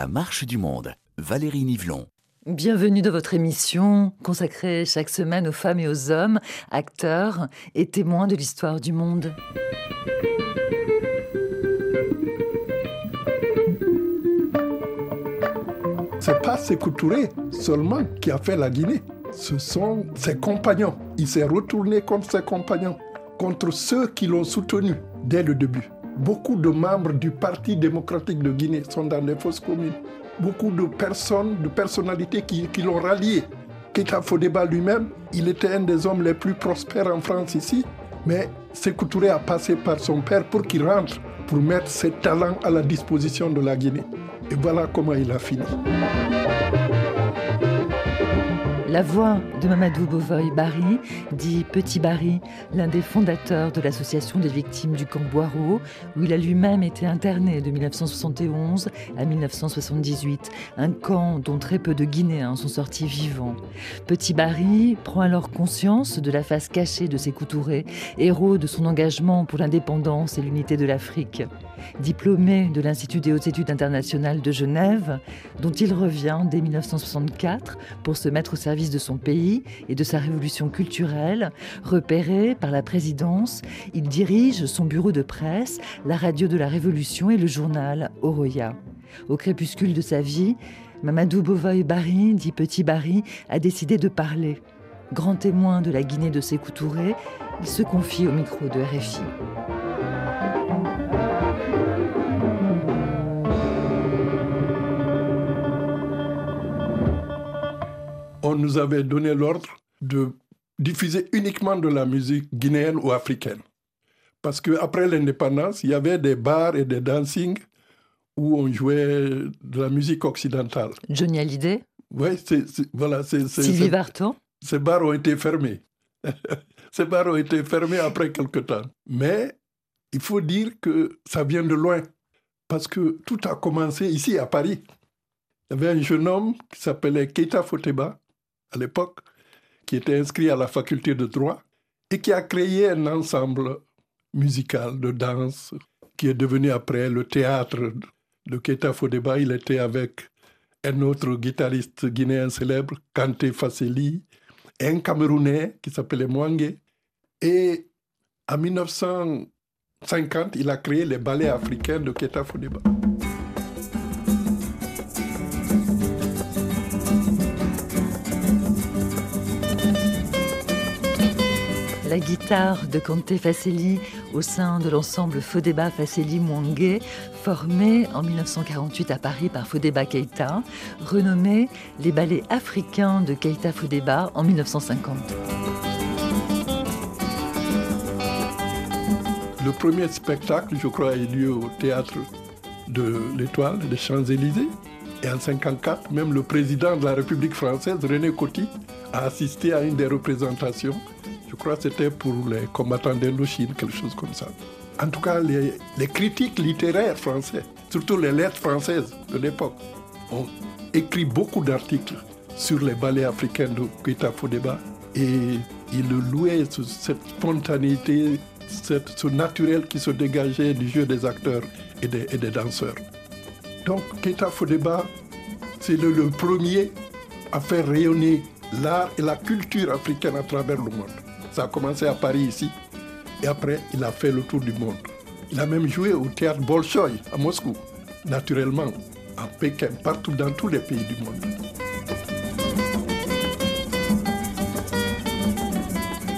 La marche du monde. Valérie Nivelon. Bienvenue dans votre émission consacrée chaque semaine aux femmes et aux hommes, acteurs et témoins de l'histoire du monde. C'est pas Sékou Touré seulement qui a fait la Guinée. Ce sont ses compagnons. Il s'est retourné contre ses compagnons, contre ceux qui l'ont soutenu dès le début. Beaucoup de membres du Parti démocratique de Guinée sont dans les fausses communes. Beaucoup de personnes, de personnalités qui, l'ont rallié. Keita Fodeba lui-même, il était un des hommes les plus prospères en France ici, mais Sékou Touré a passé par son père pour qu'il rentre, pour mettre ses talents à la disposition de la Guinée. Et voilà comment il a fini. La voix de Mamadou Bovoy Barry, dit Petit Barry, l'un des fondateurs de l'association des victimes du camp Boireau, où il a lui-même été interné de 1971 à 1978, un camp dont très peu de Guinéens sont sortis vivants. Petit Barry prend alors conscience de la face cachée de ses Touré, héros de son engagement pour l'indépendance et l'unité de l'Afrique. Diplômé de l'Institut des hautes études internationales de Genève, dont il revient dès 1964 pour se mettre au service de son pays et de sa révolution culturelle, repéré par la présidence, il dirige son bureau de presse, la radio de la Révolution et le journal Oroya. Au crépuscule de sa vie, Mamadou Bovoy Barry, dit Petit Barry, a décidé de parler. Grand témoin de la Guinée de Sékou Touré, il se confie au micro de RFI. On nous avait donné l'ordre de diffuser uniquement de la musique guinéenne ou africaine. Parce qu'après l'indépendance, il y avait des bars et des dancing où on jouait de la musique occidentale. Johnny Hallyday Oui, c'est, voilà. C'est, Sylvie Vartan Ces bars ont été fermés. ces bars ont été fermés après quelque temps. Mais il faut dire que ça vient de loin. Parce que tout a commencé ici à Paris. Il y avait un jeune homme qui s'appelait Keita Foteba, à l'époque, qui était inscrit à la faculté de droit et qui a créé un ensemble musical de danse qui est devenu après le théâtre de Keita Fodeba. Il était avec un autre guitariste guinéen célèbre, Kanté Fasseli, et un Camerounais qui s'appelait Mwangue. Et en 1950, il a créé les ballets africains de Keita Fodeba. La guitare de Conte Facelli au sein de l'ensemble Fodeba Facelli Mwangue, formé en 1948 à Paris par Fodeba Keita, renommé les ballets africains de Keita Fodeba en 1950. Le premier spectacle, je crois, a eu lieu au théâtre de l'Étoile des Champs-Élysées. Et en 1954, même le président de la République française, René Coty, a assisté à une des représentations je crois que c'était pour les combattants d'Indochine, quelque chose comme ça. En tout cas, les, critiques littéraires français, surtout les lettres françaises de l'époque, ont écrit beaucoup d'articles sur les ballets africains de Keita Fodeba et ils louaient cette spontanéité, ce naturel qui se dégageait du jeu des acteurs et des, danseurs. Donc Keita Fodeba, c'est le premier à faire rayonner l'art et la culture africaine à travers le monde. Ça a commencé à Paris ici. Et après, il a fait le tour du monde. Il a même joué au théâtre Bolchoï à Moscou, naturellement, à Pékin, partout dans tous les pays du monde.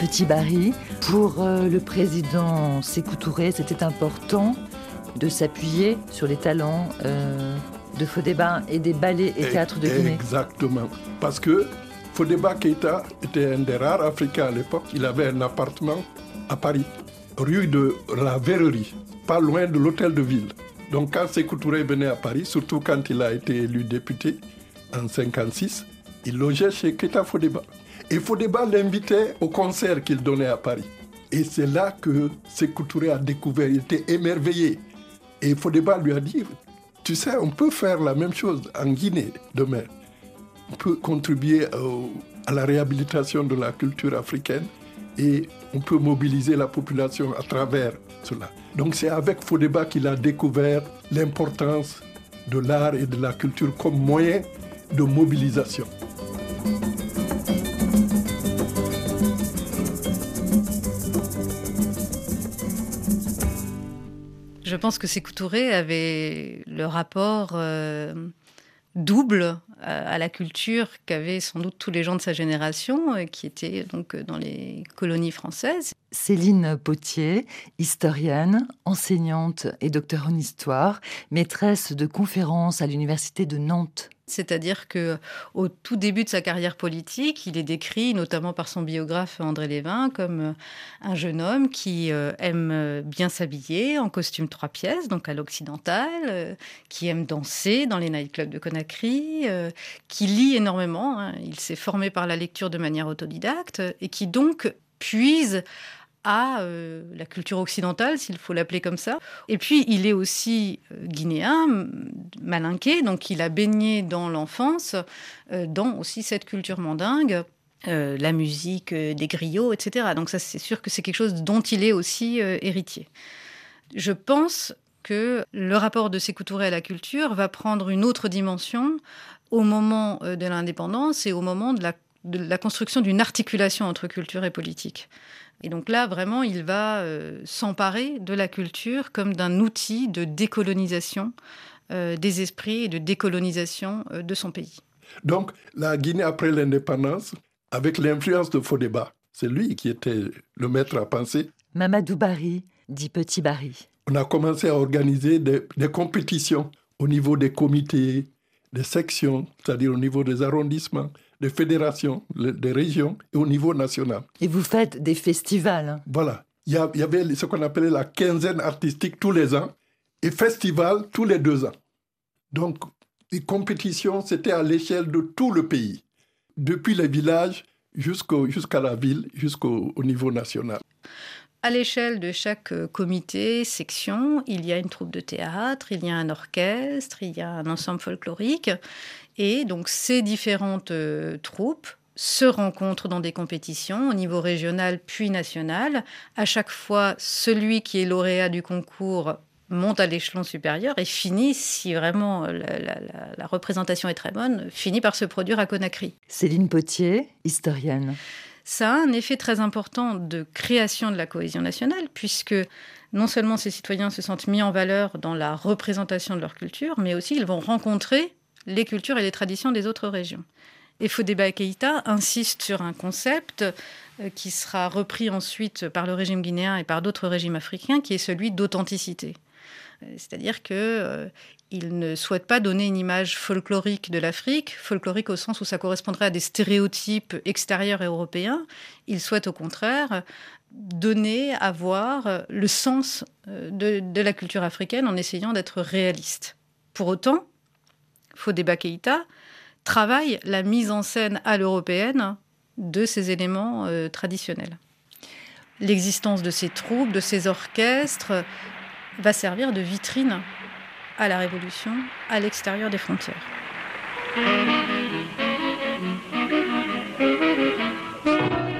Petit Barry, pour euh, le président Sékou Touré, c'était important de s'appuyer sur les talents euh, de Fodeba et des ballets et théâtres de Guinée. Exactement. Parce que Fodeba Keita était un des rares Africains à l'époque. Il avait un appartement à Paris, rue de la Verrerie, pas loin de l'hôtel de ville. Donc quand Sékou Touré venait à Paris, surtout quand il a été élu député en 1956, il logeait chez Keita Fodeba. Et Fodeba l'invitait au concert qu'il donnait à Paris. Et c'est là que Sékou Touré a découvert, il était émerveillé. Et Fodeba lui a dit, tu sais, on peut faire la même chose en Guinée demain peut contribuer à la réhabilitation de la culture africaine et on peut mobiliser la population à travers cela. Donc c'est avec Fodeba qu'il a découvert l'importance de l'art et de la culture comme moyen de mobilisation. Je pense que Sékou Touré avait le rapport euh, double à la culture qu'avaient sans doute tous les gens de sa génération, euh, qui étaient donc dans les colonies françaises. Céline Potier, historienne, enseignante et docteur en histoire, maîtresse de conférences à l'université de Nantes. C'est-à-dire que au tout début de sa carrière politique, il est décrit, notamment par son biographe André Lévin, comme euh, un jeune homme qui euh, aime bien s'habiller en costume trois pièces, donc à l'occidental, qui aime danser dans les nightclubs de Conakry, qui lit énormément. Hein. Il s'est formé par la lecture de manière autodidacte et qui donc puise à euh, la culture occidentale, s'il faut l'appeler comme ça. Et puis, il est aussi euh, guinéen, malinqué, donc il a baigné dans l'enfance, euh, dans aussi cette culture mandingue. la musique des griots, etc. Donc ça, c'est sûr que c'est quelque chose dont il est aussi héritier. Je pense que le rapport de Sékou Touré à la culture va prendre une autre dimension au moment de l'indépendance et au moment de la, de la construction d'une articulation entre culture et politique. Et donc là, vraiment, il va euh, s'emparer de la culture comme d'un outil de décolonisation euh, des esprits et de décolonisation euh, de son pays. Donc, la Guinée après l'indépendance, avec l'influence de Fodéba, c'est lui qui était le maître à penser. Mamadou Barry, dit Petit Barry. On a commencé à organiser des, des compétitions au niveau des comités, des sections, c'est-à-dire au niveau des arrondissements, des fédérations, des régions et au niveau national. Et vous faites des festivals. Hein. Voilà. Il y, avait ce qu'on appelait la quinzaine artistique tous les ans et festival tous les deux ans. Donc, les compétitions, c'était à l'échelle de tout le pays, depuis les villages jusqu'à la ville, jusqu'au niveau national. À l'échelle de chaque euh, comité, section, il y a une troupe de théâtre, il y a un orchestre, il y a un ensemble folklorique. Et donc ces différentes euh, troupes se rencontrent dans des compétitions au niveau régional puis national. À chaque fois, celui qui est lauréat du concours monte à l'échelon supérieur et finit, si vraiment euh, la, représentation est très bonne, finit par se produire à Conakry. Céline Potier, historienne. Ça a un effet très important de création de la cohésion nationale, puisque non seulement ces citoyens se sentent mis en valeur dans la représentation de leur culture, mais aussi ils vont rencontrer les cultures et les traditions des autres régions. Et Fodeba Keïta insiste sur un concept euh, qui sera repris ensuite par le régime guinéen et par d'autres régimes africains, qui est celui d'authenticité. Euh, c'est-à-dire qu'il euh, ne souhaite pas donner une image folklorique de l'Afrique, folklorique au sens où ça correspondrait à des stéréotypes extérieurs et européens. Il souhaite au contraire donner, avoir le sens de la culture africaine en essayant d'être réaliste. Pour autant, Fodeba Keïta travaille la mise en scène à l'européenne de ces éléments euh, traditionnels. L'existence de ces troupes, de ces orchestres, va servir de vitrine à la Révolution à l'extérieur des frontières.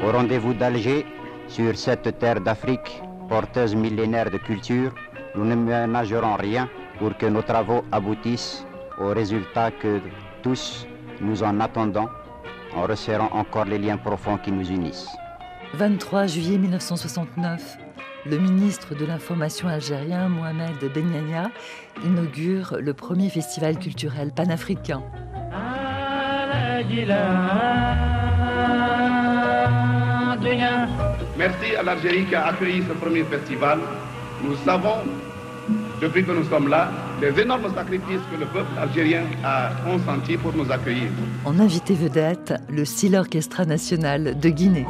Au rendez-vous d'Alger, sur cette terre d'Afrique, porteuse millénaire de culture, nous ne ménagerons rien pour que nos travaux aboutissent au résultat que tous nous en attendons en resserrant encore les liens profonds qui nous unissent. 23 juillet 1969, le ministre de l'Information algérien Mohamed Benyania inaugure le premier festival culturel panafricain. Merci à l'Algérie qui a accueilli ce premier festival. Nous savons depuis que nous sommes là, les énormes sacrifices que le peuple algérien a consentis pour nous accueillir. En invité vedette, le Sil Orchestra National de Guinée.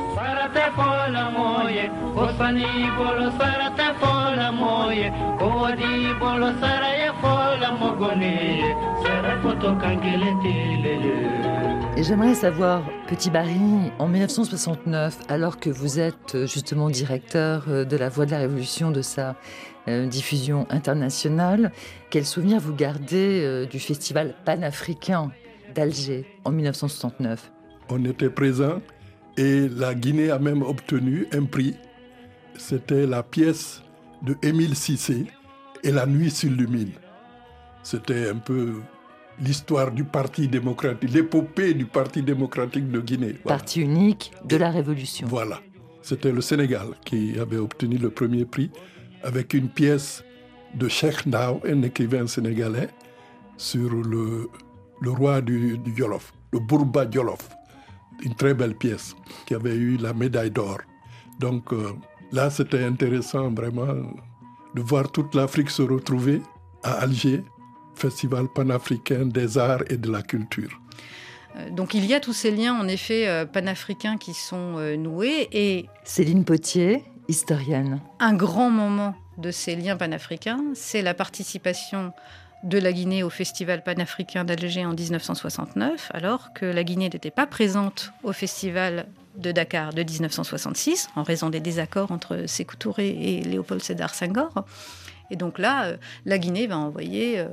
J'aimerais savoir, Petit Barry, en 1969, alors que vous êtes euh, justement directeur euh, de la Voix de la Révolution de sa euh, diffusion internationale, quel souvenir vous gardez du festival panafricain d'Alger en 1969 On était présents et la Guinée a même obtenu un prix. C'était la pièce de Émile Cissé et La nuit s'illumine. C'était un peu l'histoire du Parti démocratique, l'épopée du Parti démocratique de Guinée. Parti unique de la Révolution. Voilà. C'était le Sénégal qui avait obtenu le premier prix avec une pièce de Cheikh Ndao, un écrivain sénégalais, sur le, le roi du, du Yolof, le Bourba Yolof. Une très belle pièce qui avait eu la médaille d'or. Donc euh, là, c'était intéressant vraiment de voir toute l'Afrique se retrouver à Alger, festival panafricain des arts et de la culture. Euh, donc il y a tous ces liens en effet euh, panafricains qui sont noués et Céline Potier, historienne. Un grand moment de ces liens panafricains, c'est la participation de la Guinée au Festival panafricain d'Alger en 1969, alors que la Guinée n'était pas présente au Festival de Dakar de 1966, en raison des désaccords entre Sékou Touré et Léopold Sédar Senghor. Et donc là, euh, la Guinée va envoyer euh,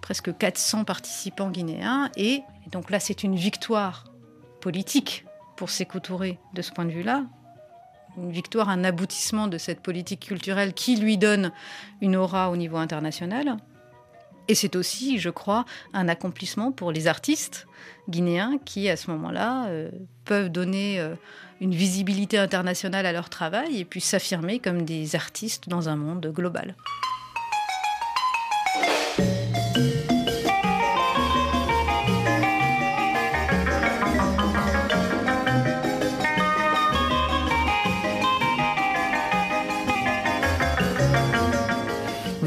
presque 400 participants guinéens. Et, donc là, c'est une victoire politique pour Sékou Touré de ce point de vue-là. Une victoire, un aboutissement de cette politique culturelle qui lui donne une aura au niveau international. Et c'est aussi, je crois, un accomplissement pour les artistes guinéens qui, à ce moment-là, euh, peuvent donner euh, une visibilité internationale à leur travail et puis s'affirmer comme des artistes dans un monde global.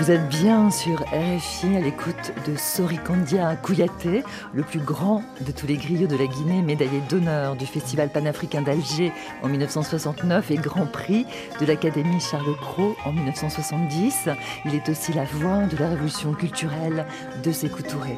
Vous êtes bien sur RFI à l'écoute de Sorikandia Kouyaté, le plus grand de tous les griots de la Guinée, médaillé d'honneur du Festival panafricain d'Alger en 1969 et Grand Prix de l'Académie Charles Cros en 1970. Il est aussi la voix de la révolution culturelle de Sékou Touré.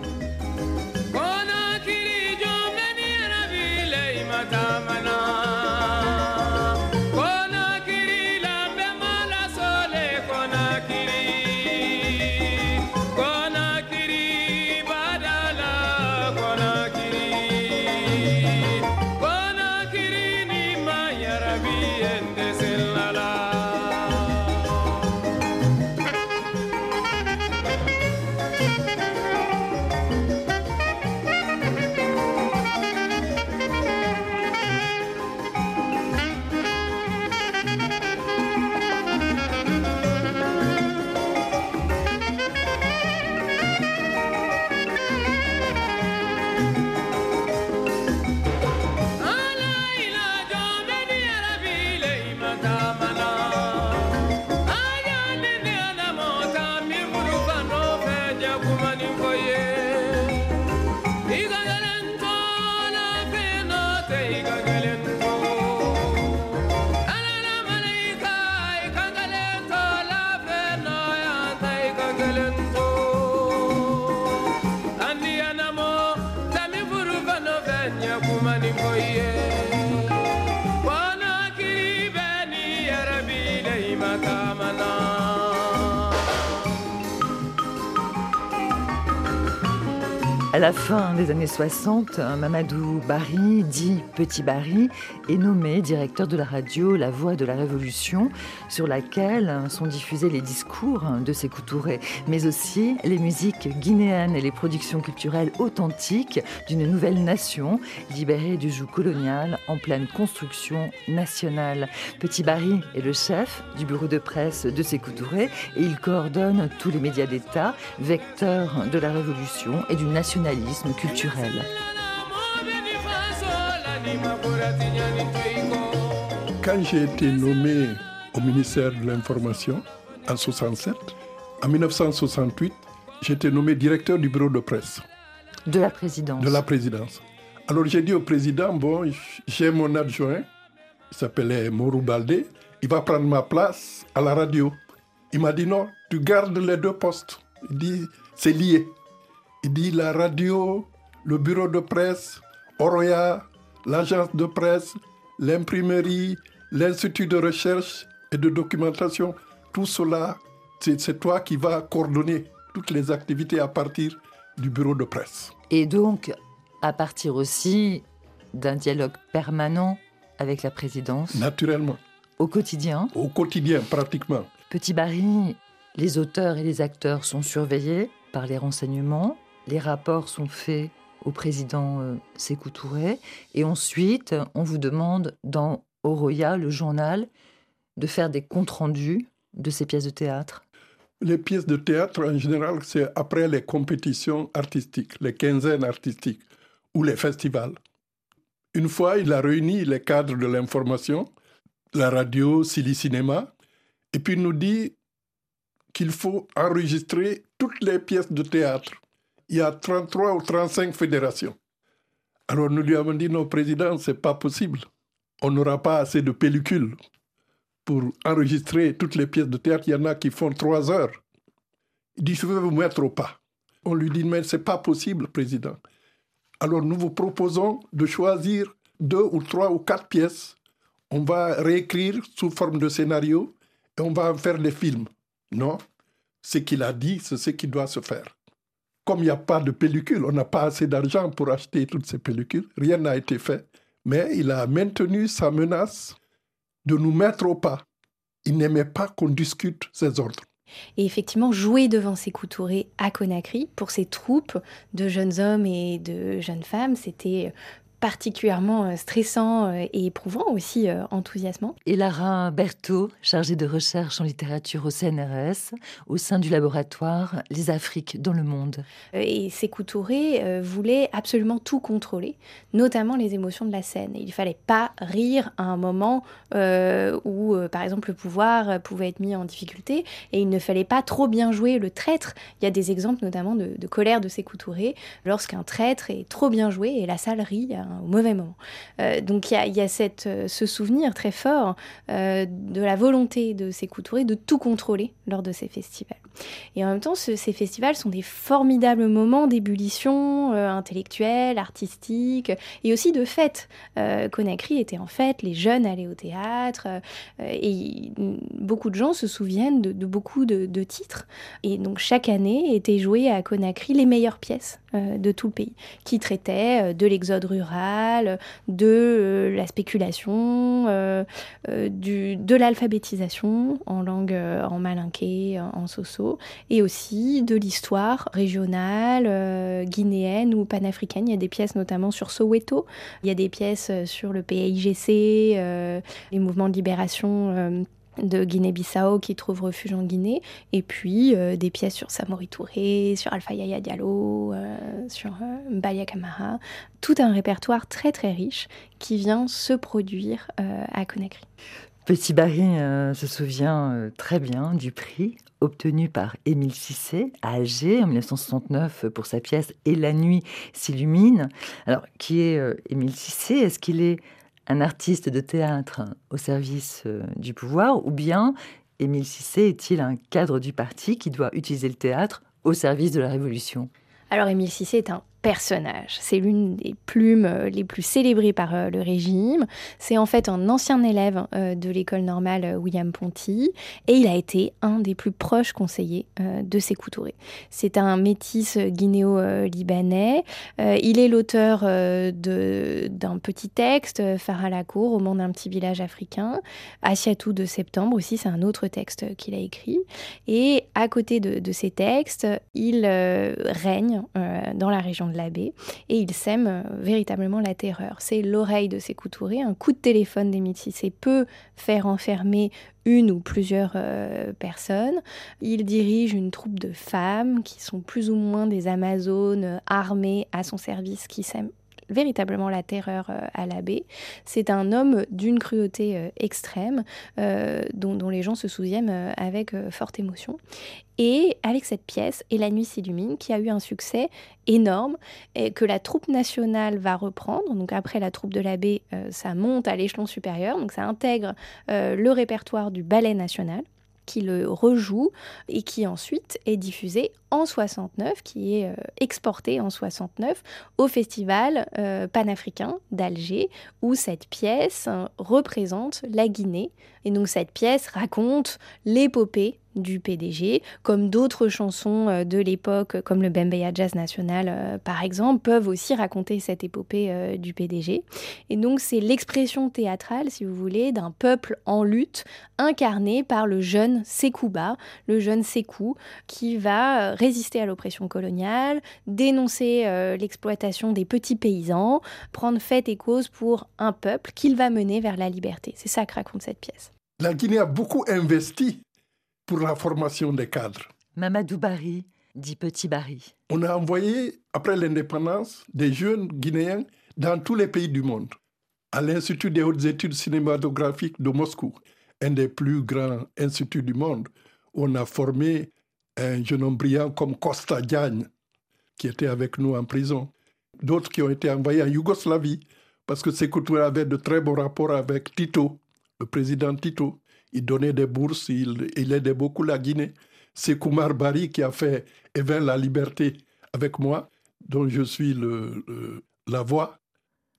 À la fin des années 60, Mamadou Barry, dit Petit Barry, est nommé directeur de la radio La Voix de la Révolution, sur laquelle sont diffusés les discours de Sékou Touré, mais aussi les musiques guinéennes et les productions culturelles authentiques d'une nouvelle nation, libérée du joug colonial en pleine construction nationale. Petit Barry est le chef du bureau de presse de Sékou Touré et il coordonne tous les médias d'État, vecteurs de la révolution et du nationalisme culturel. Quand j'ai été nommé au ministère de l'Information en 67, en 1968, j'ai été nommé directeur du bureau de presse. De la présidence. De la présidence. Alors j'ai dit au président, bon, j'ai mon adjoint, il s'appelait Morou Baldé, il va prendre ma place à la radio. Il m'a dit non, tu gardes les deux postes. Il dit, c'est lié. Il dit la radio, le bureau de presse, Oroya, l'agence de presse, l'imprimerie, l'institut de recherche et de documentation, tout cela, c'est toi qui vas coordonner toutes les activités à partir du bureau de presse. Et donc, à partir aussi d'un dialogue permanent avec la présidence Naturellement. Au quotidien Au quotidien, pratiquement. Petit Barry, les auteurs et les acteurs sont surveillés par les renseignements. Les rapports sont faits au président euh, Sékou Touré. Et ensuite, on vous demande dans Oroya, le journal, de faire des comptes rendus de ces pièces de théâtre. Les pièces de théâtre, en général, c'est après les compétitions artistiques, les quinzaines artistiques ou les festivals. Une fois, il a réuni les cadres de l'information, la radio, Silly Cinéma, et puis il nous dit qu'il faut enregistrer toutes les pièces de théâtre. Il y a 33 ou 35 fédérations. Alors nous lui avons dit, non, président, c'est pas possible. On n'aura pas assez de pellicules pour enregistrer toutes les pièces de théâtre. Il y en a qui font trois heures. Il dit, je vais vous mettre au pas. On lui dit, mais c'est pas possible, président. Alors nous vous proposons de choisir deux ou trois ou quatre pièces. On va réécrire sous forme de scénario et on va en faire des films. Non, ce qu'il a dit, c'est ce qui doit se faire. Comme il n'y a pas de pellicule, on n'a pas assez d'argent pour acheter toutes ces pellicules, rien n'a été fait. Mais il a maintenu sa menace de nous mettre au pas. Il n'aimait pas qu'on discute ses ordres. Et effectivement, jouer devant ses Touré à Conakry, pour ses troupes de jeunes hommes et de jeunes femmes, c'était particulièrement euh, stressant euh, et éprouvant, aussi euh, enthousiasmant. Et Lara Berthaud, chargée de recherche en littérature au CNRS, au sein du laboratoire Les Afriques dans le monde. Et Sékou Touré voulait absolument tout contrôler, notamment les émotions de la scène. Il ne fallait pas rire à un moment où, par exemple, le pouvoir pouvait être mis en difficulté, et il ne fallait pas trop bien jouer le traître. Il y a des exemples notamment de, de colère de Sékou Touré, lorsqu'un traître est trop bien joué et la salle rit au mauvais moment. Euh, donc il y a, cette, euh, ce souvenir très fort euh, de la volonté de ces Touré de tout contrôler lors de ces festivals. Et en même temps, ces festivals sont des formidables moments d'ébullition intellectuelle, artistique et aussi de fête. Conakry était en fête, les jeunes allaient au théâtre et beaucoup de gens se souviennent de, beaucoup de, de, titres. Et donc chaque année étaient jouées à Conakry les meilleures pièces de tout le pays qui traitaient de l'exode rural, de euh, la spéculation, euh, euh, de l'alphabétisation en langue en malinké, en soso, et aussi de l'histoire régionale, guinéenne ou panafricaine. Il y a des pièces notamment sur Soweto, il y a des pièces sur le PAIGC, les mouvements de libération de Guinée-Bissau qui trouve refuge en Guinée, et puis euh, des pièces sur Samori Touré, sur Alpha Yaya Diallo, euh, sur euh, Kamara, tout un répertoire très très riche qui vient se produire à Conakry. Petit Barry se souvient très bien du prix obtenu par Émile Cissé à Alger en 1969 pour sa pièce Et la nuit s'illumine. Alors, qui est Émile Cissé? Est-ce qu'il est un artiste de théâtre au service euh, du pouvoir, ou bien Émile Cissé est-il un cadre du parti qui doit utiliser le théâtre au service de la Révolution? Alors Émile Cissé est un personnage. C'est l'une des plumes euh, les plus célébrées par euh, le régime. C'est en fait un ancien élève euh, de l'école normale William Ponty et il a été un des plus proches conseillers de Sékou Touré. C'est un métis guinéo-libanais. Il est l'auteur d'un petit texte, Phare à la cour, au monde d'un petit village africain. Asiatou de septembre aussi, c'est un autre texte qu'il a écrit. Et à côté de, de ces textes, il règne dans la région de et il sème euh, véritablement la terreur. C'est l'oreille de ses Touré, un coup de téléphone des Métis peut faire enfermer une ou plusieurs euh, personnes. Il dirige une troupe de femmes qui sont plus ou moins des Amazones euh, armées à son service qui sèment véritablement la terreur euh, à l'abbé. C'est un homme d'une cruauté euh, extrême euh, dont, les gens se souviennent avec forte émotion. Et avec cette pièce, Et la nuit s'illumine, qui a eu un succès énorme, et que la troupe nationale va reprendre. Donc après la troupe de l'abbé, ça monte à l'échelon supérieur, donc ça intègre le répertoire du ballet national qui le rejoue et qui ensuite est diffusé en 69, qui est euh, exporté en 69 au festival euh, panafricain d'Alger, où cette pièce euh, représente la Guinée. Et donc cette pièce raconte l'épopée du PDG, comme d'autres chansons euh, de l'époque, comme le Bembeya Jazz National par exemple, peuvent aussi raconter cette épopée du PDG. Et donc c'est l'expression théâtrale, si vous voulez, d'un peuple en lutte incarné par le jeune Sekouba, le jeune Sekou, qui va résister à l'oppression coloniale, dénoncer euh, l'exploitation des petits paysans, prendre fait et cause pour un peuple qu'il va mener vers la liberté. C'est ça que raconte cette pièce. La Guinée a beaucoup investi pour la formation des cadres. Mamadou Barry, dit Petit Barry. On a envoyé, après l'indépendance, des jeunes Guinéens dans tous les pays du monde. À l'Institut des hautes études cinématographiques de Moscou, un des plus grands instituts du monde, on a formé un jeune homme brillant comme Costa Diagne, qui était avec nous en prison. D'autres qui ont été envoyés en Yougoslavie, parce que Sékou avait de très bons rapports avec Tito, le président Tito. Il donnait des bourses, il, aidait beaucoup la Guinée. C'est Koumar Bari qui a fait Éveil la liberté avec moi, dont je suis le, la voix.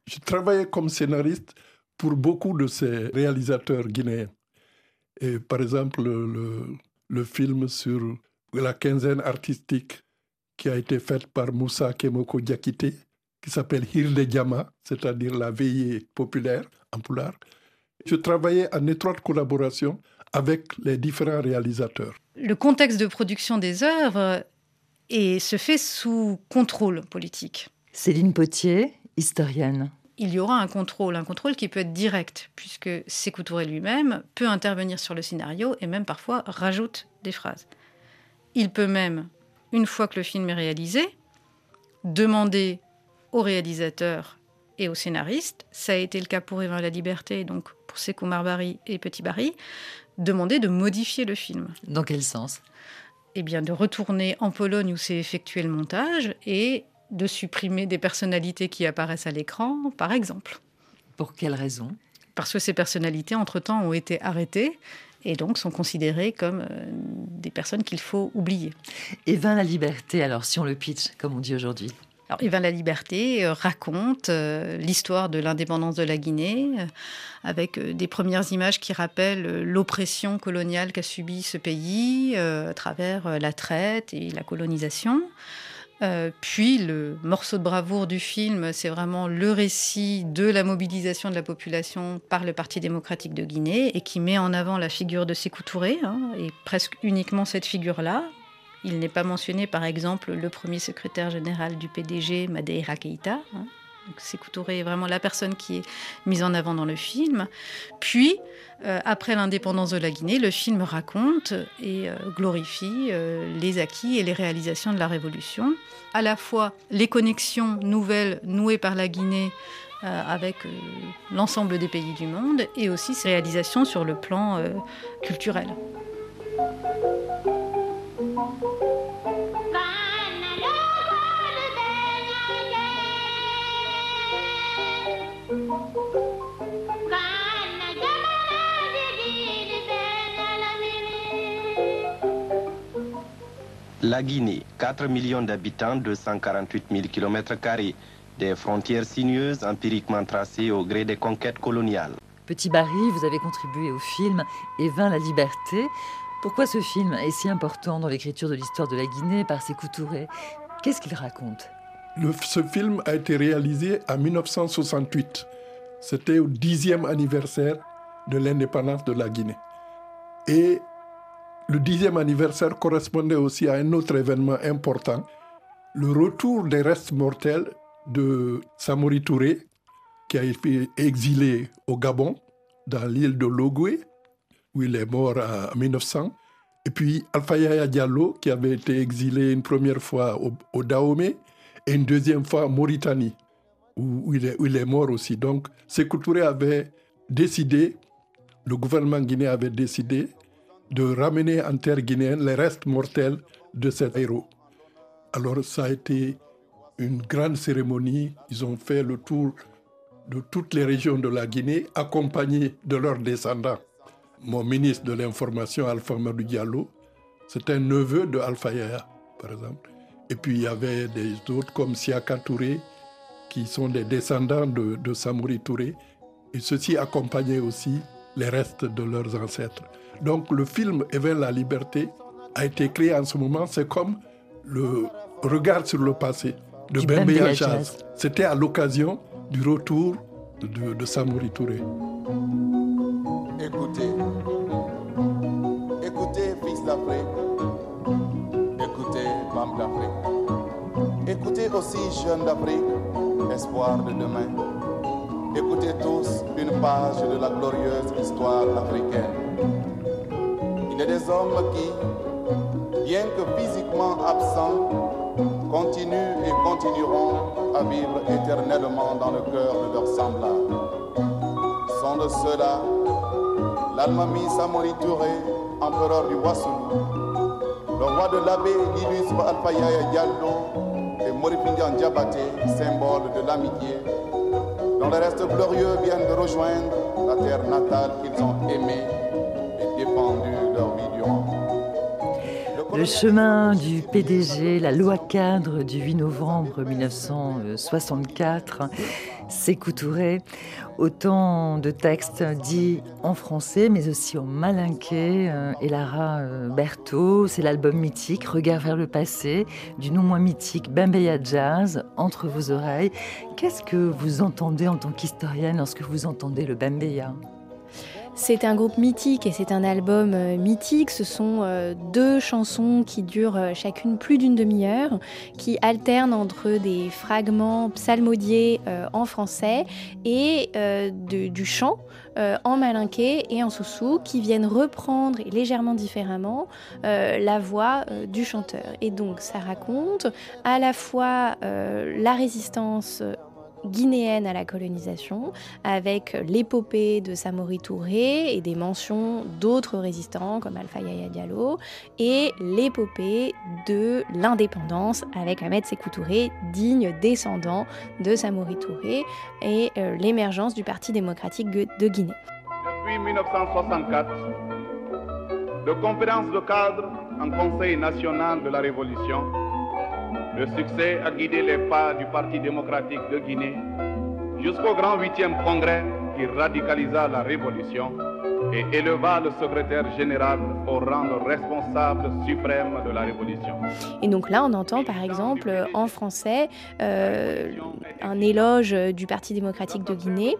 J'ai travaillé comme scénariste pour beaucoup de ces réalisateurs guinéens. Et par exemple, le, le film sur la quinzaine artistique qui a été faite par Moussa Kemoko Diakité, qui s'appelle Hilde Diama, c'est-à-dire la veillée populaire en poulard. Je travaillais en étroite collaboration avec les différents réalisateurs. Le contexte de production des œuvres et se fait sous contrôle politique. Céline Potier, historienne. Il y aura un contrôle, un contrôle qui peut être direct, puisque Sékou Touré lui-même peut intervenir sur le scénario et même parfois rajoute des phrases. Il peut même, une fois que le film est réalisé, demander au réalisateur et au scénariste, ça a été le cas pour Évan la Liberté, donc pour Sekou Marbari et Petit Barry, demander de modifier le film. Dans quel sens? Eh bien, de retourner en Pologne où s'est effectué le montage et de supprimer des personnalités qui apparaissent à l'écran, par exemple. Pour quelle raison? Parce que ces personnalités, entre-temps, ont été arrêtées et donc sont considérées comme euh, des personnes qu'il faut oublier. Et vint la liberté, alors, si on le pitch, comme on dit aujourd'hui alors, Yvan la Liberté euh, raconte euh, l'histoire de l'indépendance de la Guinée, euh, avec des premières images qui rappellent l'oppression coloniale qu'a subie ce pays à travers la traite et la colonisation. Puis le morceau de bravoure du film, c'est vraiment le récit de la mobilisation de la population par le Parti démocratique de Guinée et qui met en avant la figure de Sékou Touré, hein, et presque uniquement cette figure-là, il n'est pas mentionné, par exemple, le premier secrétaire général du PDG, Madeira Keita. Hein. Sékou Touré est vraiment la personne qui est mise en avant dans le film. Puis, euh, après l'indépendance de la Guinée, le film raconte et euh, glorifie euh, les acquis et les réalisations de la Révolution. À la fois les connexions nouvelles nouées par la Guinée avec l'ensemble des pays du monde et aussi ses réalisations sur le plan culturel. La Guinée, 4 millions d'habitants, 248 000 km, des frontières sinueuses empiriquement tracées au gré des conquêtes coloniales. Petit Barry, vous avez contribué au film Et vint la liberté. Pourquoi ce film est si important dans l'écriture de l'histoire de la Guinée par ses Touré Qu'est-ce qu'il raconte? Ce film a été réalisé en 1968. C'était au dixième anniversaire de l'indépendance de la Guinée. Et le dixième anniversaire correspondait aussi à un autre événement important, le retour des restes mortels de Samori Touré, qui a été exilé au Gabon, dans l'île de Logoué, où il est mort en 1900. Et puis Alpha Yaya Diallo, qui avait été exilé une première fois au, Dahomey et une deuxième fois en Mauritanie, où, il, est, mort aussi. Donc, Sékou Touré avait décidé, le gouvernement guinéen avait décidé de ramener en terre guinéenne les restes mortels de cet héros. Alors ça a été une grande cérémonie. Ils ont fait le tour de toutes les régions de la Guinée, accompagnés de leurs descendants. Mon ministre de l'Information, Alpha Madou Diallo, c'est un neveu de Alpha Yaya, par exemple. Et puis il y avait des autres comme Siaka Touré, qui sont des descendants de, de Samouri Touré. Et ceux-ci accompagnaient aussi les restes de leurs ancêtres. Donc le film Éveil la liberté a été créé en ce moment, c'est comme le regard sur le passé de Bembe Jazz. C'était à l'occasion du retour de, de Samouri Touré. Écoutez, écoutez, fils d'Afrique, écoutez, ma aussi jeunes d'Afrique, espoir de demain. Écoutez tous une page de la glorieuse histoire africaine. Il des hommes qui, bien que physiquement absents, continuent et continueront à vivre éternellement dans le cœur de leurs semblables. Sont de ceux-là l'Almami Samori Touré, empereur du Wassoulou, le roi de l'abbé, l'illustre Alpha Yaya et Moripindian Diabaté, symbole de l'amitié, dont les restes glorieux viennent de rejoindre la terre natale qu'ils ont aimée et défendue leur vie durant. Le chemin du PDG, la loi cadre du 8 novembre 1964, Sékou Touré. Autant de textes dits en français, mais aussi en malinqué. Euh, et Lara euh, Berthaud, c'est l'album mythique Regard vers le passé, du non moins mythique Bambeya Jazz, Entre vos oreilles. Qu'est-ce que vous entendez en tant qu'historienne lorsque vous entendez le Bambeya? C'est un groupe mythique et c'est un album euh, mythique. Ce sont euh, deux chansons qui durent euh, chacune plus d'une demi-heure, qui alternent entre des fragments psalmodiés en français et du chant en malinqué et en soussou qui viennent reprendre légèrement différemment la voix du chanteur. Et donc ça raconte à la fois la résistance guinéenne à la colonisation, avec l'épopée de Samori Touré et des mentions d'autres résistants comme Alpha Yaya Diallo, et l'épopée de l'indépendance avec Ahmed Sékou Touré, digne descendant de Samori Touré, et euh, l'émergence du Parti démocratique de Guinée. Depuis 1964, de de cadre en Conseil national de la Révolution, le succès a guidé les pas du Parti démocratique de Guinée jusqu'au grand huitième congrès qui radicalisa la révolution et éleva le secrétaire général au rang de responsable suprême de la révolution. Et donc là, on entend par exemple en français euh, un éloge du Parti démocratique de Guinée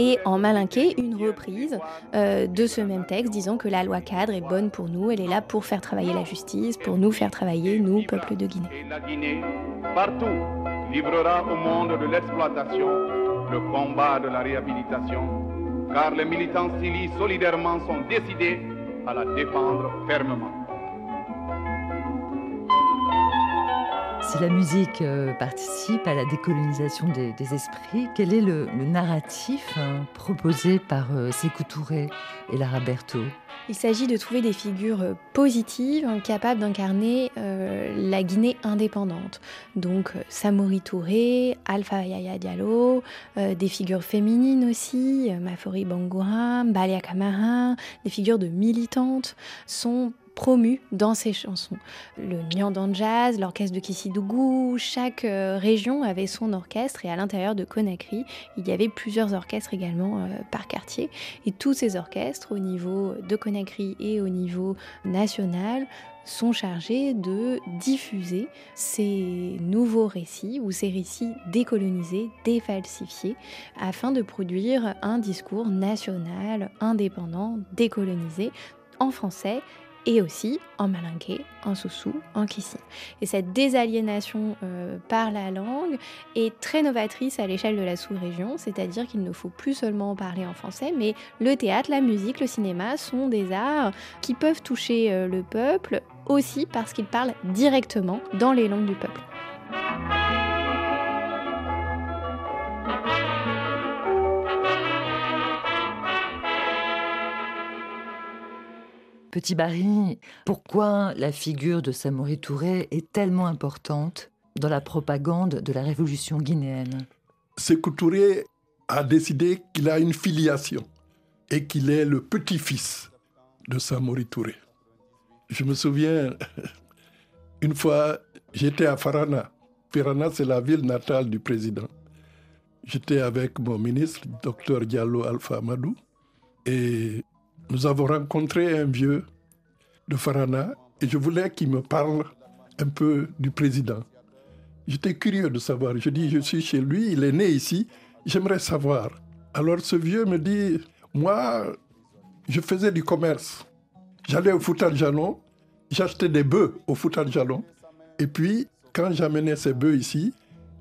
et en malinqué une reprise euh, de ce même texte disant que la loi cadre est bonne pour nous, elle est là pour faire travailler la justice, pour nous faire travailler, nous, peuple de Guinée. Et la Guinée, partout, livrera au monde de l'exploitation le combat de la réhabilitation, car les militants civiles solidairement sont décidés à la défendre fermement. Si la musique euh, participe à la décolonisation des, esprits, quel est le, narratif hein, proposé par euh, Sékou Touré et Lara Berthaud? Il s'agit de trouver des figures euh, positives hein, capables d'incarner la Guinée indépendante. Donc Samori Touré, Alpha Yaya Diallo, des figures féminines aussi, Mafori Bangoura, Balia Kamara, des figures de militantes sont promu dans ses chansons. Le Nyandan Jazz, l'orchestre de Kissidougou, chaque euh, région avait son orchestre et à l'intérieur de Conakry, il y avait plusieurs orchestres également euh, par quartier. Et tous ces orchestres, au niveau de Conakry et au niveau national, sont chargés de diffuser ces nouveaux récits ou ces récits décolonisés, défalsifiés, afin de produire un discours national, indépendant, décolonisé, en français et aussi en malinqué, en soussou, en kissi. Et cette désaliénation euh, par la langue est très novatrice à l'échelle de la sous-région, c'est-à-dire qu'il ne faut plus seulement parler en français, mais le théâtre, la musique, le cinéma sont des arts qui peuvent toucher euh, le peuple aussi parce qu'ils parlent directement dans les langues du peuple. Petit Barry, pourquoi la figure de Samori Touré est tellement importante dans la propagande de la révolution guinéenne? Sékou Touré a décidé qu'il a une filiation et qu'il est le petit-fils de Samori Touré. Je me souviens, une fois, j'étais à Farana. Farana, c'est la ville natale du président. J'étais avec mon ministre, docteur Diallo Alpha Madou, et nous avons rencontré un vieux de Farana et je voulais qu'il me parle un peu du président. J'étais curieux de savoir. Je dis, je suis chez lui, il est né ici, j'aimerais savoir. Alors ce vieux me dit, moi, je faisais du commerce. J'allais au Foutal Jalon, j'achetais des bœufs au Foutal Jalon. Et puis, quand j'amenais ces bœufs ici,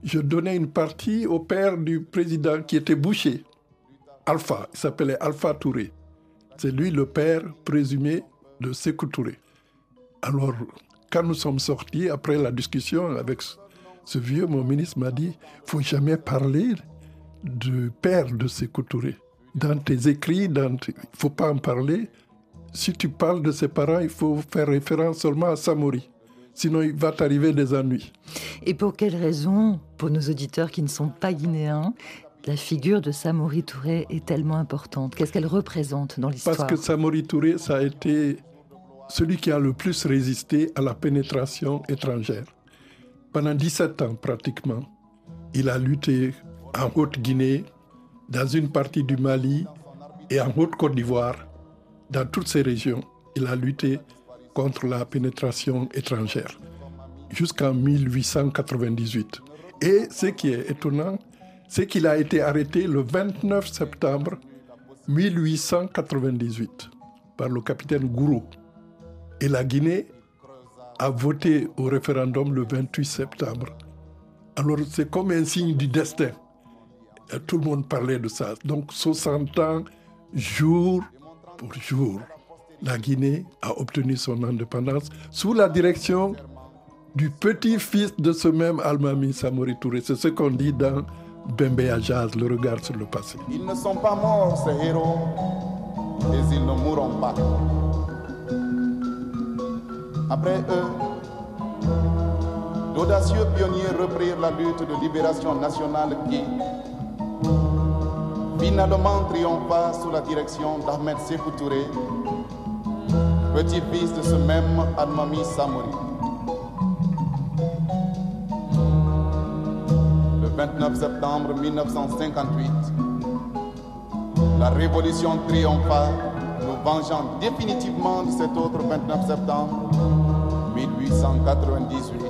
je donnais une partie au père du président qui était boucher, Alpha, il s'appelait Alpha Touré. C'est lui le père présumé de Sékou Touré. Alors, quand nous sommes sortis, après la discussion avec ce vieux, mon ministre m'a dit, faut jamais parler du père de Sékou Touré. Dans tes écrits, il ne faut pas en parler. Si tu parles de ses parents, il faut faire référence seulement à Samori. Sinon, il va t'arriver des ennuis. Et pour quelle raison, pour nos auditeurs qui ne sont pas guinéens, la figure de Samori Touré est tellement importante Qu'est-ce qu'elle représente dans l'histoire? Parce que Samori Touré, ça a été celui qui a le plus résisté à la pénétration étrangère. Pendant 17 ans pratiquement, il a lutté en Haute-Guinée, dans une partie du Mali et en Haute-Côte d'Ivoire. Dans toutes ces régions, il a lutté contre la pénétration étrangère jusqu'en 1898. Et ce qui est étonnant, c'est qu'il a été arrêté le 29 septembre 1898 par le capitaine Gourou. Et la Guinée a voté au référendum le 28 septembre. Alors c'est comme un signe du destin. tout le monde parlait de ça. Donc 60 ans, jour pour jour, la Guinée a obtenu son indépendance sous la direction du petit-fils de ce même Almami Samori Touré. C'est ce qu'on dit dans Bembe Jazz, le regard sur le passé. Ils ne sont pas morts, ces héros, et ils ne mourront pas. Après eux, d'audacieux pionniers reprirent la lutte de libération nationale qui, finalement triompha sous la direction d'Ahmed Sékou Touré, petit-fils de ce même Almami Samori. 29 septembre 1958, la révolution triompha, nous vengeant définitivement de cet autre 29 septembre 1898,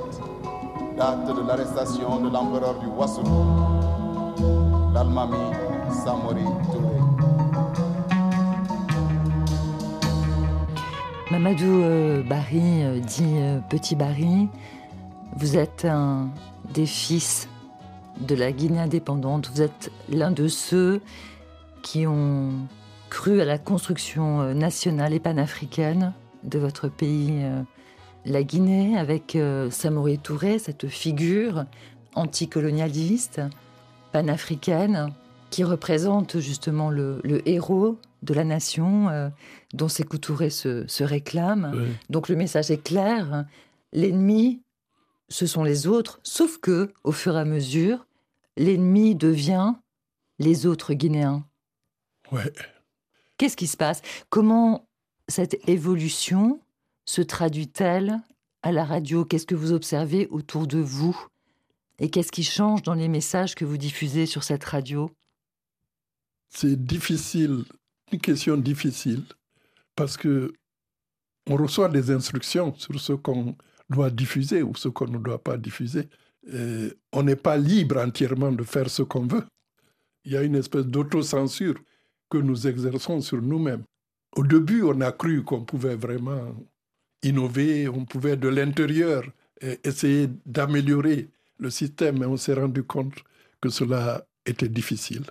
date de l'arrestation de l'empereur du Wassoulou, l'Almami Samori Touré. Mamadou euh, Barry, euh, dit euh, Petit Barry, vous êtes un des fils de la Guinée indépendante. Vous êtes l'un de ceux qui ont cru à la construction nationale et panafricaine de votre pays, la Guinée, avec Samori Touré, cette figure anticolonialiste, panafricaine, qui représente justement le, héros de la nation euh, dont Sékou Touré se, réclame. Donc le message est clair, l'ennemi, ce sont les autres, sauf que, au fur et à mesure, l'ennemi devient les autres Guinéens. Ouais. Qu'est-ce qui se passe? Comment cette évolution se traduit-elle à la radio? Qu'est-ce que vous observez autour de vous? Et qu'est-ce qui change dans les messages que vous diffusez sur cette radio? C'est difficile, une question difficile, parce que on reçoit des instructions sur ce qu'on doit diffuser ou ce qu'on ne doit pas diffuser. On n'est pas libre entièrement de faire ce qu'on veut. Il y a une espèce d'autocensure que nous exerçons sur nous-mêmes. Au début, on a cru qu'on pouvait vraiment innover, on pouvait de l'intérieur essayer d'améliorer le système, mais on s'est rendu compte que cela était difficile.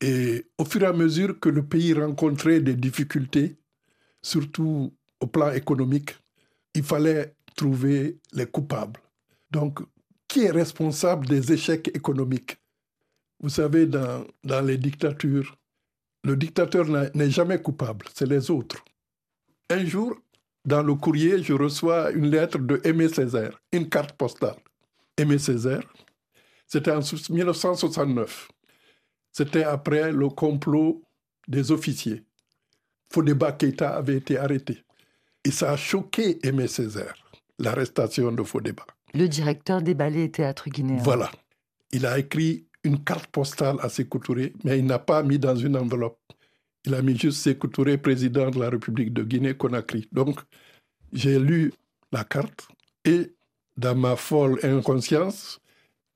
Et au fur et à mesure que le pays rencontrait des difficultés, surtout au plan économique, il fallait trouver les coupables. Donc, qui est responsable des échecs économiques Vous savez, dans, les dictatures, le dictateur n'est jamais coupable, c'est les autres. Un jour, dans le courrier, je reçois une lettre de Aimé Césaire, une carte postale. Aimé Césaire, c'était en 1969. C'était après le complot des officiers. Fodeba Keita avait été arrêté. Et ça a choqué Aimé Césaire, l'arrestation de Fodeba. Le directeur des ballets et théâtres guinéens. Voilà. Il a écrit une carte postale à Sékou Touré, mais il n'a pas mis dans une enveloppe. Il a mis juste Sékou Touré, président de la République de Guinée-Conakry. Donc, j'ai lu la carte et, dans ma folle inconscience,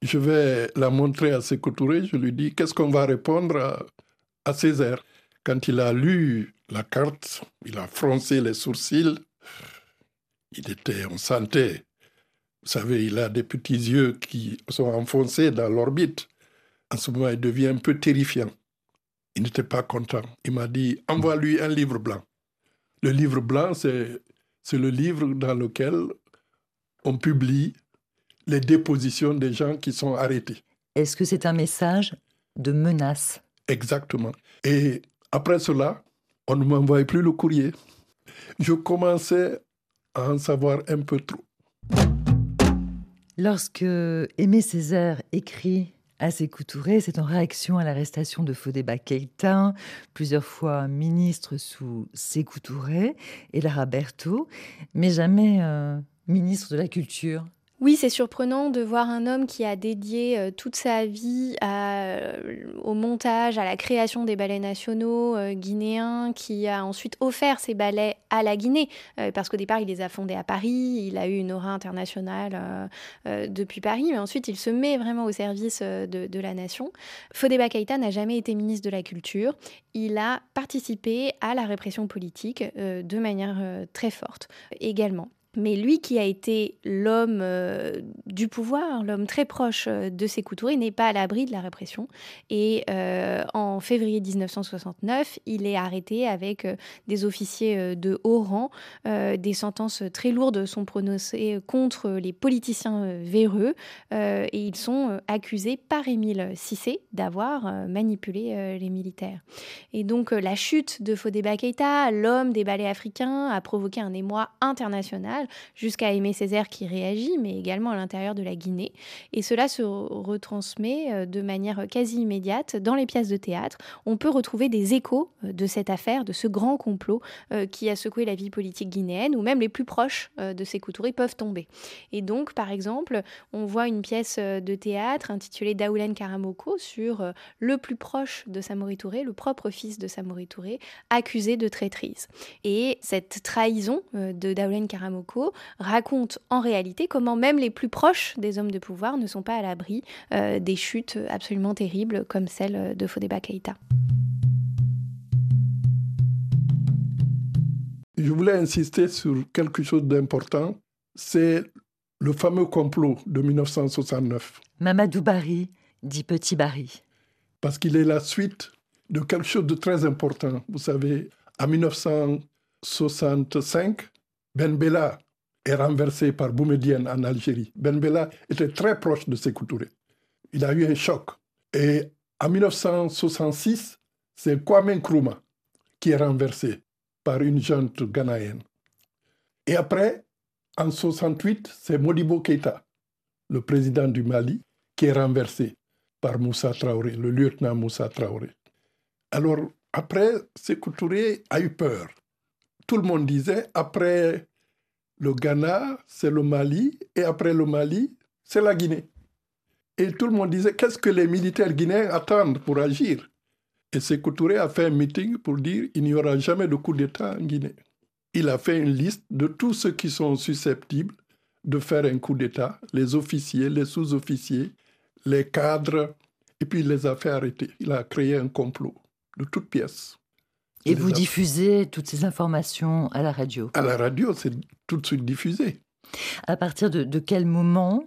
je vais la montrer à Sékou Touré. Je lui dis qu'est-ce qu'on va répondre à, Césaire? Quand il a lu la carte, il a froncé les sourcils. Il était, on sentait Vous savez, il a des petits yeux qui sont enfoncés dans l'orbite. En ce moment, il devient un peu terrifiant. Il n'était pas content. Il m'a dit, envoie-lui un livre blanc. Le livre blanc, c'est, c'est le livre dans lequel on publie les dépositions des gens qui sont arrêtés. Est-ce que c'est un message de menace? Exactement. Et après cela, on ne m'envoyait plus le courrier. Je commençais à en savoir un peu trop. Lorsque Aimé Césaire écrit à Sékou Touré, c'est en réaction à l'arrestation de Fodéba Keïta, plusieurs fois ministre sous Sékou Touré et Lara Berthaud, mais jamais euh, ministre de la Culture. Oui, c'est surprenant de voir un homme qui a dédié euh, toute sa vie euh, au montage, à la création des ballets nationaux euh, guinéens, qui a ensuite offert ces ballets à la Guinée, parce qu'au départ, il les a fondés à Paris, il a eu une aura internationale depuis Paris, mais ensuite, il se met vraiment au service de, la nation. Fodéba Keïta n'a jamais été ministre de la Culture. Il a participé à la répression politique de manière très forte également. Mais lui qui a été l'homme euh, du pouvoir, l'homme très proche euh, de ses Touré, n'est pas à l'abri de la répression. Et euh, en février 1969, il est arrêté avec des officiers de haut rang. des sentences très lourdes sont prononcées contre les politiciens véreux et ils sont accusés par Émile Cissé d'avoir manipulé les militaires. Et donc la chute de Fodéba Keïta, l'homme des ballets africains, a provoqué un émoi international jusqu'à Aimé Césaire qui réagit, mais également à l'intérieur de la Guinée. Et cela se retransmet euh, de manière quasi immédiate dans les pièces de théâtre. On peut retrouver des échos euh, de cette affaire, de ce grand complot euh, qui a secoué la vie politique guinéenne, où même les plus proches de ces Touré peuvent tomber. Et donc, par exemple, on voit une pièce de théâtre intitulée Daoulen Karamoko sur le plus proche de Samori Touré, le propre fils de Samori Touré, accusé de traîtrise. Et cette trahison de Daoulen Karamoko raconte en réalité comment même les plus proches des hommes de pouvoir ne sont pas à l'abri euh, des chutes absolument terribles comme celle de Fodeba Keïta. Je voulais insister sur quelque chose d'important, c'est le fameux complot de 1969. Mamadou Barry dit Petit Barry. Parce qu'il est la suite de quelque chose de très important. Vous savez, en 1965, Ben Bella est renversé par Boumedienne en Algérie. Ben Bella était très proche de Sékou Touré. Il a eu un choc. Et en 1966, c'est Kwame Nkrumah qui est renversé par une junte ghanéenne. Et après, en 68, c'est Modibo Keïta, le président du Mali, qui est renversé par Moussa Traoré, le lieutenant Moussa Traoré. Alors, après, Sékou Touré a eu peur. Tout le monde disait, après le Ghana, c'est le Mali, et après le Mali, c'est la Guinée. Et tout le monde disait, qu'est-ce que les militaires guinéens attendent pour agir? Et Sékou Touré a fait un meeting pour dire, il n'y aura jamais de coup d'État en Guinée. Il a fait une liste de tous ceux qui sont susceptibles de faire un coup d'État, les officiers, les sous-officiers, les cadres, et puis il les a fait arrêter. Il a créé un complot de toutes pièces. Et vous diffusez toutes ces informations à la radio À la radio, c'est tout de suite diffusé. À partir de, quel moment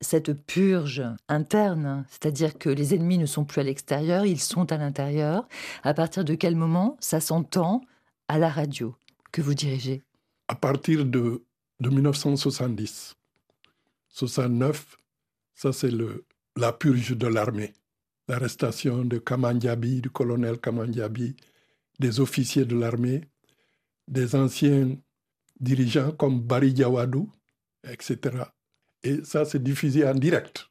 cette purge interne, c'est-à-dire que les ennemis ne sont plus à l'extérieur, ils sont à l'intérieur, à partir de quel moment ça s'entend à la radio que vous dirigez? À partir de, de 1970. 69, ça c'est la purge de l'armée. L'arrestation de Kamandjabi, du colonel Kamandjabi, des officiers de l'armée, des anciens dirigeants comme Bari Diawadou, etc. Et ça, c'est diffusé en direct.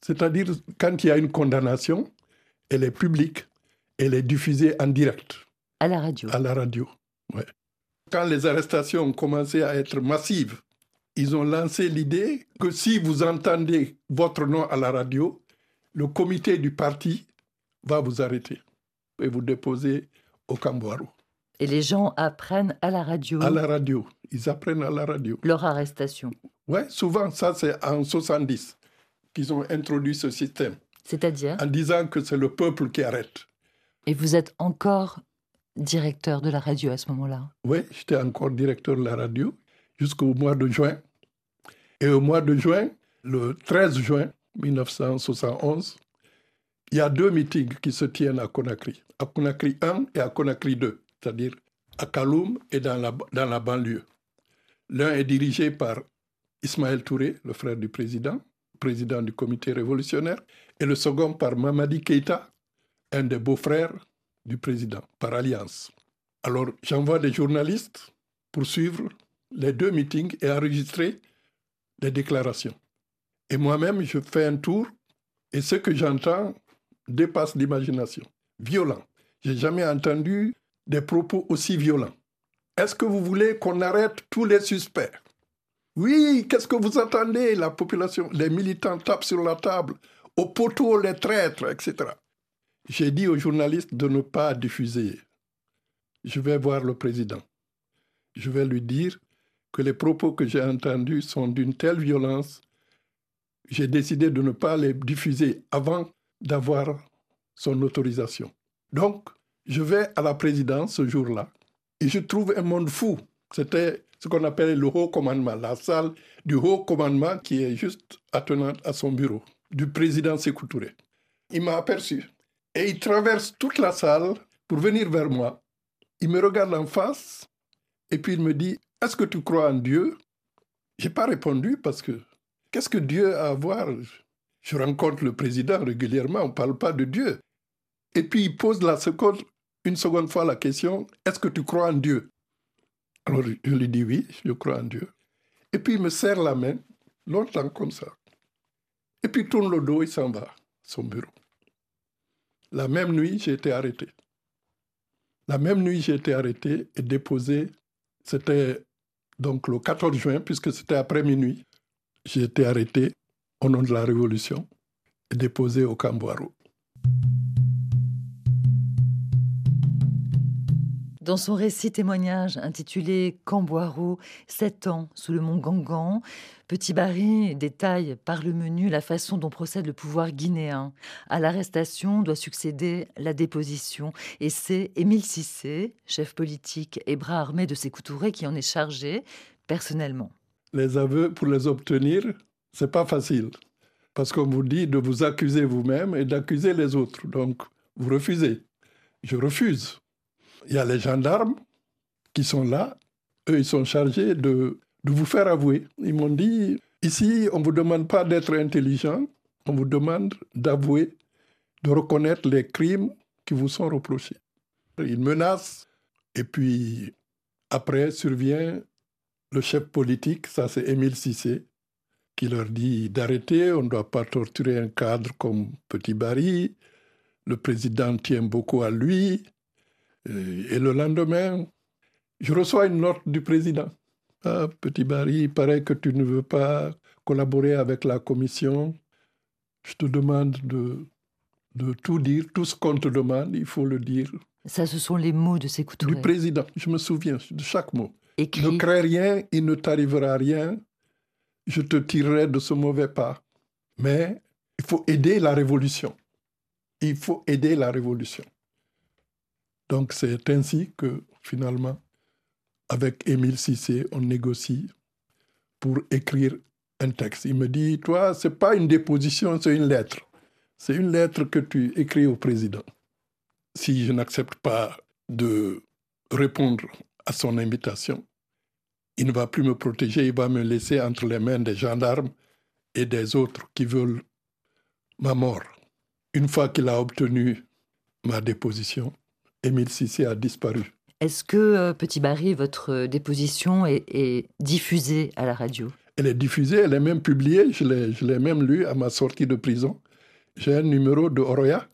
C'est-à-dire, quand il y a une condamnation, elle est publique, elle est diffusée en direct. À la radio. À la radio. Quand les arrestations ont commencé à être massives, ils ont lancé l'idée que si vous entendez votre nom à la radio, le comité du parti va vous arrêter et vous déposer au Cambouarou. Et les gens apprennent à la radio À la radio. Ils apprennent à la radio. Leur arrestation Oui, souvent, ça c'est en 70 qu'ils ont introduit ce système. C'est-à-dire En disant que c'est le peuple qui arrête. Et vous êtes encore directeur de la radio à ce moment-là? Oui, j'étais encore directeur de la radio jusqu'au mois de juin. Et au mois de juin, le 13 juin 1971, il y a deux meetings qui se tiennent à Conakry. À Conakry 1 et à Conakry 2, c'est-à-dire à Kaloum et dans la, dans la banlieue. L'un est dirigé par Ismaël Touré, le frère du président, président du comité révolutionnaire, et le second par Mamadi Keïta, un des beaux-frères du président, par alliance. Alors j'envoie des journalistes pour suivre les deux meetings et enregistrer les déclarations. Et moi-même, je fais un tour et ce que j'entends dépasse l'imagination. Violent. J'ai jamais entendu des propos aussi violents. Est-ce que vous voulez qu'on arrête tous les suspects? Oui, qu'est-ce que vous attendez? La population, les militants tapent sur la table, au poteau les traîtres, etc. J'ai dit aux journalistes de ne pas diffuser. Je vais voir le président. Je vais lui dire que les propos que j'ai entendus sont d'une telle violence, j'ai décidé de ne pas les diffuser avant d'avoir son autorisation. Donc, je vais à la présidence ce jour-là et je trouve un monde fou. C'était ce qu'on appelle le haut commandement, la salle du haut commandement qui est juste attenante à son bureau, du président Sékou Touré. Il m'a aperçu et il traverse toute la salle pour venir vers moi. Il me regarde en face et puis il me dit Est-ce que tu crois en Dieu? J'ai pas répondu parce que qu'est-ce que Dieu a à voir? Je rencontre le président régulièrement, on ne parle pas de Dieu. Et puis il pose la seconde, une seconde fois la question Est-ce que tu crois en Dieu? Alors je lui dis oui, je crois en Dieu. Et puis il me serre la main, longtemps comme ça. Et puis il tourne le dos et s'en va, son bureau. La même nuit, j'ai été arrêté. La même nuit, j'ai été arrêté et déposé. C'était donc le 14 juin, puisque c'était après minuit. J'ai été arrêté au nom de la Révolution et déposé au Camboiro. Dans son récit témoignage intitulé Camboiro, 7 ans sous le mont Gangan, Petit Barry détaille par le menu la façon dont procède le pouvoir guinéen. À l'arrestation doit succéder la déposition. Et c'est Émile Cissé, chef politique et bras armé de ses Touré, qui en est chargé personnellement. Les aveux, pour les obtenir, c'est pas facile. Parce qu'on vous dit de vous accuser vous-même et d'accuser les autres. Donc, vous refusez. Je refuse il y a les gendarmes qui sont là. Eux, ils sont chargés de, de vous faire avouer. Ils m'ont dit, ici, on ne vous demande pas d'être intelligent, on vous demande d'avouer, de reconnaître les crimes qui vous sont reprochés. Ils menacent, et puis après survient le chef politique, ça c'est Émile Cissé, qui leur dit d'arrêter, on ne doit pas torturer un cadre comme Petit Barry, le président tient beaucoup à lui, et le lendemain, je reçois une note du président. Ah, petit Barry, il paraît que tu ne veux pas collaborer avec la commission. Je te demande de, de tout dire, tout ce qu'on te demande, il faut le dire. Ça, ce sont les mots de ces couteaux. Du président, je me souviens de chaque mot. Ne crains rien, il ne t'arrivera rien. Je te tirerai de ce mauvais pas. Mais il faut aider la révolution. Il faut aider la révolution. Donc c'est ainsi que finalement, avec Émile Cissé, on négocie pour écrire un texte. Il me dit, toi, ce n'est pas une déposition, c'est une lettre. C'est une lettre que tu écris au président. Si je n'accepte pas de répondre à son invitation, il ne va plus me protéger, il va me laisser entre les mains des gendarmes et des autres qui veulent ma mort. Une fois qu'il a obtenu ma déposition, Émile Cissé a disparu. Est-ce que, euh, Petit Barry, votre euh, déposition est, diffusée à la radio? Elle est diffusée, elle est même publiée, je l'ai même lu à ma sortie de prison. J'ai un numéro de Oroya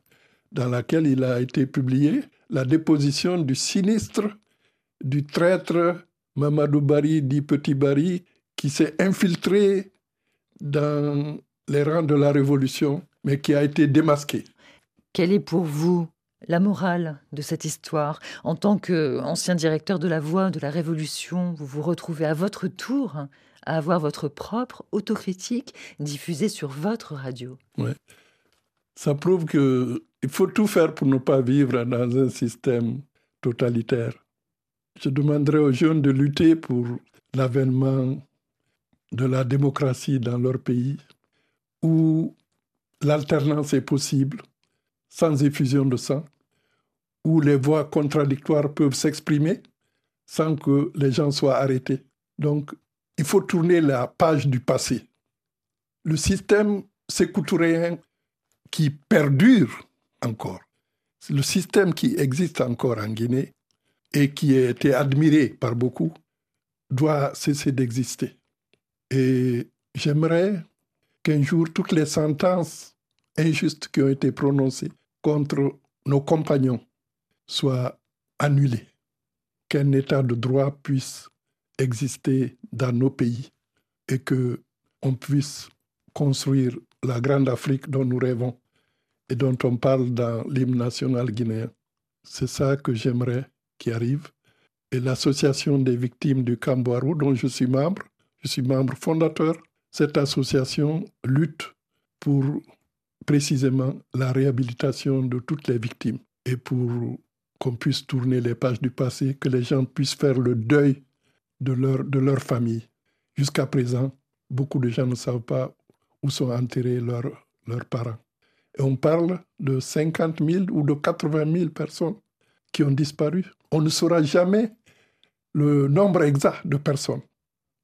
dans lequel il a été publié la déposition du sinistre, du traître Mamadou Barry, dit Petit Barry, qui s'est infiltré dans les rangs de la Révolution, mais qui a été démasqué. Quel est pour vous la morale de cette histoire? En tant qu'ancien directeur de la Voix de la Révolution, vous vous retrouvez à votre tour à avoir votre propre autocritique diffusée sur votre radio. Ouais. Ça prouve qu'il faut tout faire pour ne pas vivre dans un système totalitaire. Je demanderai aux jeunes de lutter pour l'avènement de la démocratie dans leur pays, où l'alternance est possible, sans effusion de sang, où les voix contradictoires peuvent s'exprimer sans que les gens soient arrêtés. Donc, il faut tourner la page du passé. Le système sécoutourien qui perdure encore, le système qui existe encore en Guinée et qui a été admiré par beaucoup, doit cesser d'exister. Et j'aimerais qu'un jour toutes les sentences injustes qui ont été prononcées contre nos compagnons soient annulées, qu'un état de droit puisse exister dans nos pays et que on puisse construire la grande Afrique dont nous rêvons et dont on parle dans l'hymne national guinéen. C'est ça que j'aimerais qui arrive. Et l'association des victimes du Camboirou, dont je suis membre, je suis membre fondateur, cette association lutte pour précisément la réhabilitation de toutes les victimes et pour qu'on puisse tourner les pages du passé, que les gens puissent faire le deuil de leur, de leur famille. Jusqu'à présent, beaucoup de gens ne savent pas où sont enterrés leurs, leurs parents. Et on parle de 50 000 ou de 80 000 personnes qui ont disparu. On ne saura jamais le nombre exact de personnes.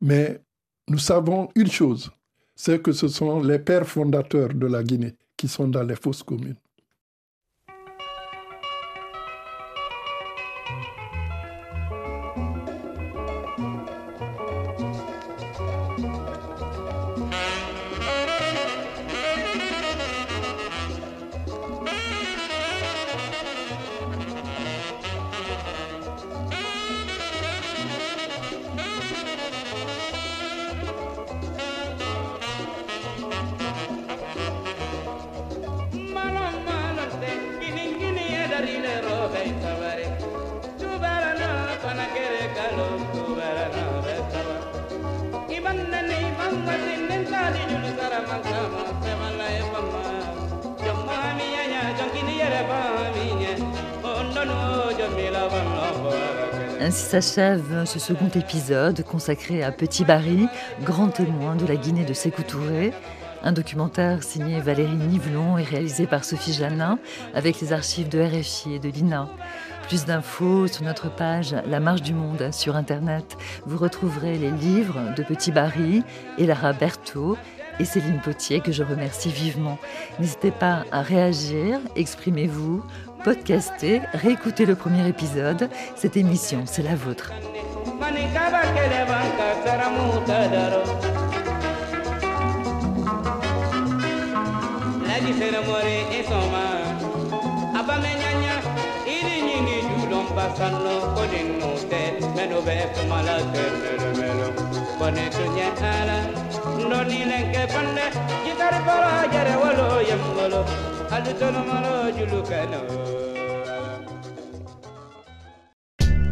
Mais nous savons une chose, c'est que ce sont les pères fondateurs de la Guinée qui sont dans les fosses communes. Ainsi s'achève ce second épisode consacré à Petit Barry, grand témoin de la Guinée de Sékou Touré. Un documentaire signé Valérie Nivelon et réalisé par Sophie Janin avec les archives de RFI et de l'INA. Plus d'infos sur notre page La Marche du Monde sur Internet. Vous retrouverez les livres de Petit Barry et Lara Berthaud et Céline Potier que je remercie vivement. N'hésitez pas à réagir, exprimez-vous, podcastez, réécoutez le premier épisode. Cette émission, c'est la vôtre. hal tanamara julukana